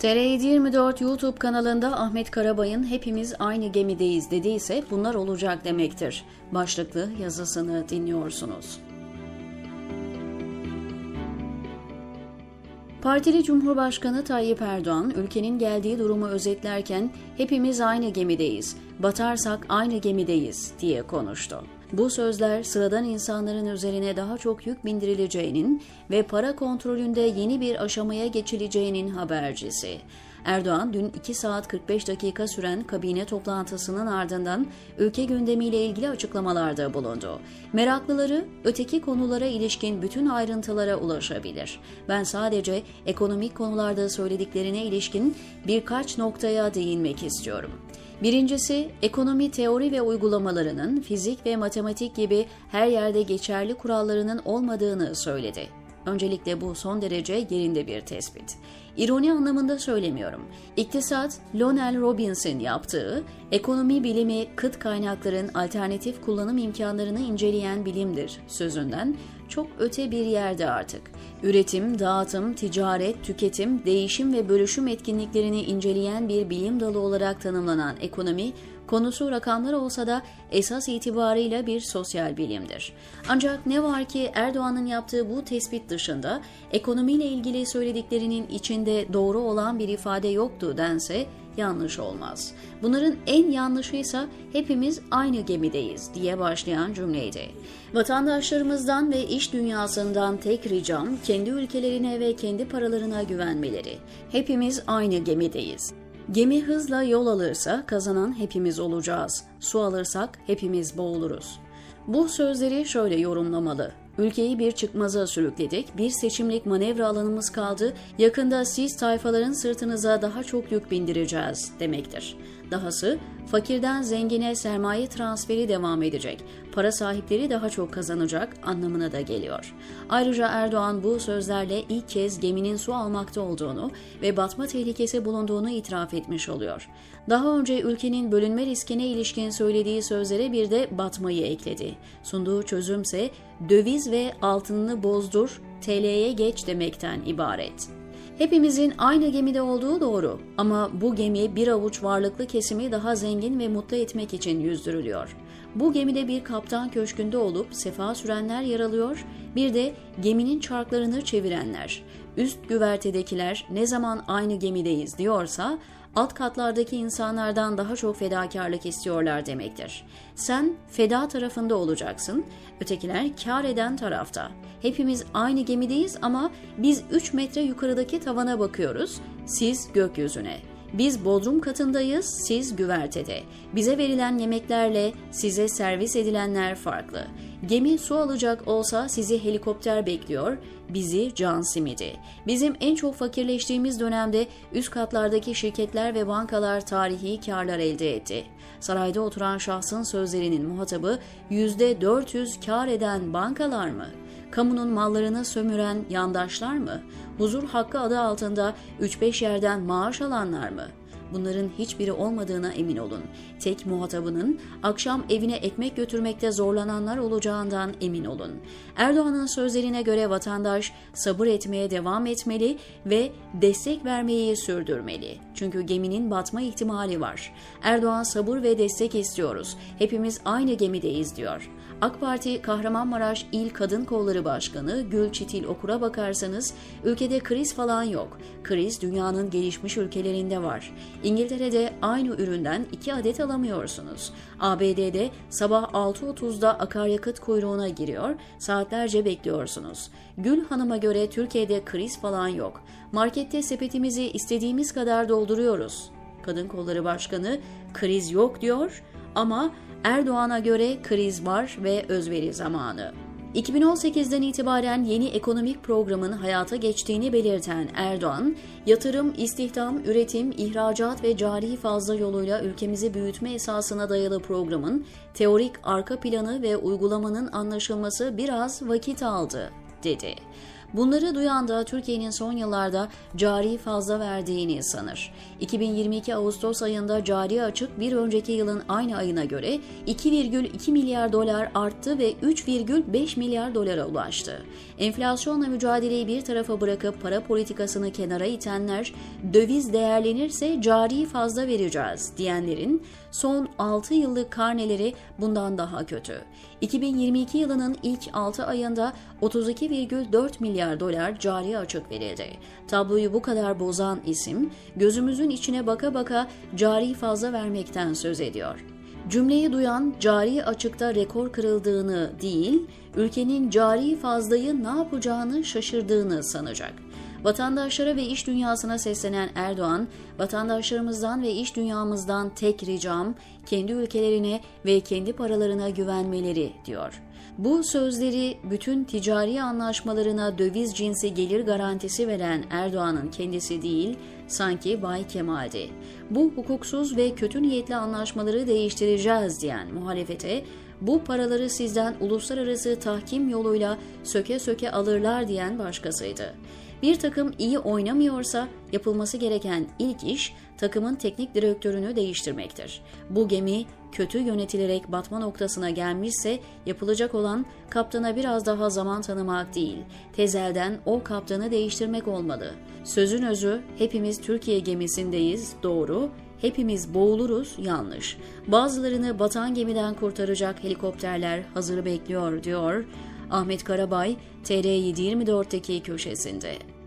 TR724 YouTube kanalında Ahmet Karabay'ın hepimiz aynı gemideyiz dediyse bunlar olacak demektir. Başlıklı yazısını dinliyorsunuz. Partili Cumhurbaşkanı Tayyip Erdoğan ülkenin geldiği durumu özetlerken hepimiz aynı gemideyiz, batarsak aynı gemideyiz diye konuştu. Bu sözler sıradan insanların üzerine daha çok yük bindirileceğinin ve para kontrolünde yeni bir aşamaya geçileceğinin habercisi. Erdoğan dün 2 saat 45 dakika süren kabine toplantısının ardından ülke gündemiyle ilgili açıklamalarda bulundu. Meraklıları öteki konulara ilişkin bütün ayrıntılara ulaşabilir. Ben sadece ekonomik konularda söylediklerine ilişkin birkaç noktaya değinmek istiyorum. Birincisi, ekonomi teori ve uygulamalarının fizik ve matematik gibi her yerde geçerli kurallarının olmadığını söyledi. Öncelikle bu son derece yerinde bir tespit. İroni anlamında söylemiyorum. İktisat, Lonel Robbins'in yaptığı, ekonomi bilimi kıt kaynakların alternatif kullanım imkanlarını inceleyen bilimdir sözünden çok öte bir yerde artık. Üretim, dağıtım, ticaret, tüketim, değişim ve bölüşüm etkinliklerini inceleyen bir bilim dalı olarak tanımlanan ekonomi, konusu rakamlar olsa da esas itibarıyla bir sosyal bilimdir. Ancak ne var ki Erdoğan'ın yaptığı bu tespit dışında ekonomiyle ilgili söylediklerinin içinde doğru olan bir ifade yoktu dense yanlış olmaz. Bunların en yanlışıysa hepimiz aynı gemideyiz diye başlayan cümleydi. Vatandaşlarımızdan ve iş dünyasından tek ricam kendi ülkelerine ve kendi paralarına güvenmeleri. Hepimiz aynı gemideyiz. Gemi hızla yol alırsa kazanan hepimiz olacağız. Su alırsak hepimiz boğuluruz. Bu sözleri şöyle yorumlamalı. Ülkeyi bir çıkmaza sürükledik, bir seçimlik manevra alanımız kaldı, yakında siz tayfaların sırtınıza daha çok yük bindireceğiz demektir. Dahası fakirden zengine sermaye transferi devam edecek, para sahipleri daha çok kazanacak anlamına da geliyor. Ayrıca Erdoğan bu sözlerle ilk kez geminin su almakta olduğunu ve batma tehlikesi bulunduğunu itiraf etmiş oluyor. Daha önce ülkenin bölünme riskine ilişkin söylediği sözlere bir de batmayı ekledi. Sunduğu çözümse döviz ve altınını bozdur, TL'ye geç demekten ibaret. Hepimizin aynı gemide olduğu doğru ama bu gemi bir avuç varlıklı kesimi daha zengin ve mutlu etmek için yüzdürülüyor. Bu gemide bir kaptan köşkünde olup sefa sürenler yer alıyor, bir de geminin çarklarını çevirenler. Üst güvertedekiler ne zaman aynı gemideyiz diyorsa alt katlardaki insanlardan daha çok fedakarlık istiyorlar demektir. Sen feda tarafında olacaksın, ötekiler kar eden tarafta. Hepimiz aynı gemideyiz ama biz 3 metre yukarıdaki tavana bakıyoruz, siz gökyüzüne. Biz bodrum katındayız, siz güvertede. Bize verilen yemeklerle size servis edilenler farklı. Gemi su alacak olsa sizi helikopter bekliyor, bizi can simidi. Bizim en çok fakirleştiğimiz dönemde üst katlardaki şirketler ve bankalar tarihi karlar elde etti. Sarayda oturan şahsın sözlerinin muhatabı %400 kar eden bankalar mı?'' kamunun mallarını sömüren yandaşlar mı? Huzur hakkı adı altında 3-5 yerden maaş alanlar mı? Bunların hiçbiri olmadığına emin olun. Tek muhatabının akşam evine ekmek götürmekte zorlananlar olacağından emin olun. Erdoğan'ın sözlerine göre vatandaş sabır etmeye devam etmeli ve destek vermeyi sürdürmeli. Çünkü geminin batma ihtimali var. Erdoğan sabır ve destek istiyoruz. Hepimiz aynı gemideyiz diyor. AK Parti Kahramanmaraş İl Kadın Kolları Başkanı Gül Çitil Okur'a bakarsanız ülkede kriz falan yok. Kriz dünyanın gelişmiş ülkelerinde var. İngiltere'de aynı üründen iki adet alamıyorsunuz. ABD'de sabah 6.30'da akaryakıt kuyruğuna giriyor, saatlerce bekliyorsunuz. Gül Hanım'a göre Türkiye'de kriz falan yok. Markette sepetimizi istediğimiz kadar dolduruyoruz. Kadın Kolları Başkanı kriz yok diyor ama Erdoğan'a göre kriz var ve özveri zamanı. 2018'den itibaren yeni ekonomik programın hayata geçtiğini belirten Erdoğan, yatırım, istihdam, üretim, ihracat ve cari fazla yoluyla ülkemizi büyütme esasına dayalı programın teorik arka planı ve uygulamanın anlaşılması biraz vakit aldı, dedi. Bunları duyan da Türkiye'nin son yıllarda cari fazla verdiğini sanır. 2022 Ağustos ayında cari açık bir önceki yılın aynı ayına göre 2,2 milyar dolar arttı ve 3,5 milyar dolara ulaştı. Enflasyonla mücadeleyi bir tarafa bırakıp para politikasını kenara itenler, döviz değerlenirse cari fazla vereceğiz diyenlerin son 6 yıllık karneleri bundan daha kötü. 2022 yılının ilk 6 ayında 32,4 milyar dolar cari açık verildi. Tabloyu bu kadar bozan isim gözümüzün içine baka baka cari fazla vermekten söz ediyor. Cümleyi duyan cari açıkta rekor kırıldığını değil, ülkenin cari fazlayı ne yapacağını şaşırdığını sanacak. Vatandaşlara ve iş dünyasına seslenen Erdoğan, vatandaşlarımızdan ve iş dünyamızdan tek ricam kendi ülkelerine ve kendi paralarına güvenmeleri diyor. Bu sözleri bütün ticari anlaşmalarına döviz cinsi gelir garantisi veren Erdoğan'ın kendisi değil, sanki Bay Kemal'di. Bu hukuksuz ve kötü niyetli anlaşmaları değiştireceğiz diyen muhalefete bu paraları sizden uluslararası tahkim yoluyla söke söke alırlar diyen başkasıydı. Bir takım iyi oynamıyorsa yapılması gereken ilk iş takımın teknik direktörünü değiştirmektir. Bu gemi kötü yönetilerek batma noktasına gelmişse yapılacak olan kaptana biraz daha zaman tanımak değil, tezelden o kaptanı değiştirmek olmalı. Sözün özü hepimiz Türkiye gemisindeyiz, doğru, hepimiz boğuluruz, yanlış. Bazılarını batan gemiden kurtaracak helikopterler hazır bekliyor diyor Ahmet Karabay, TR724'teki köşesinde.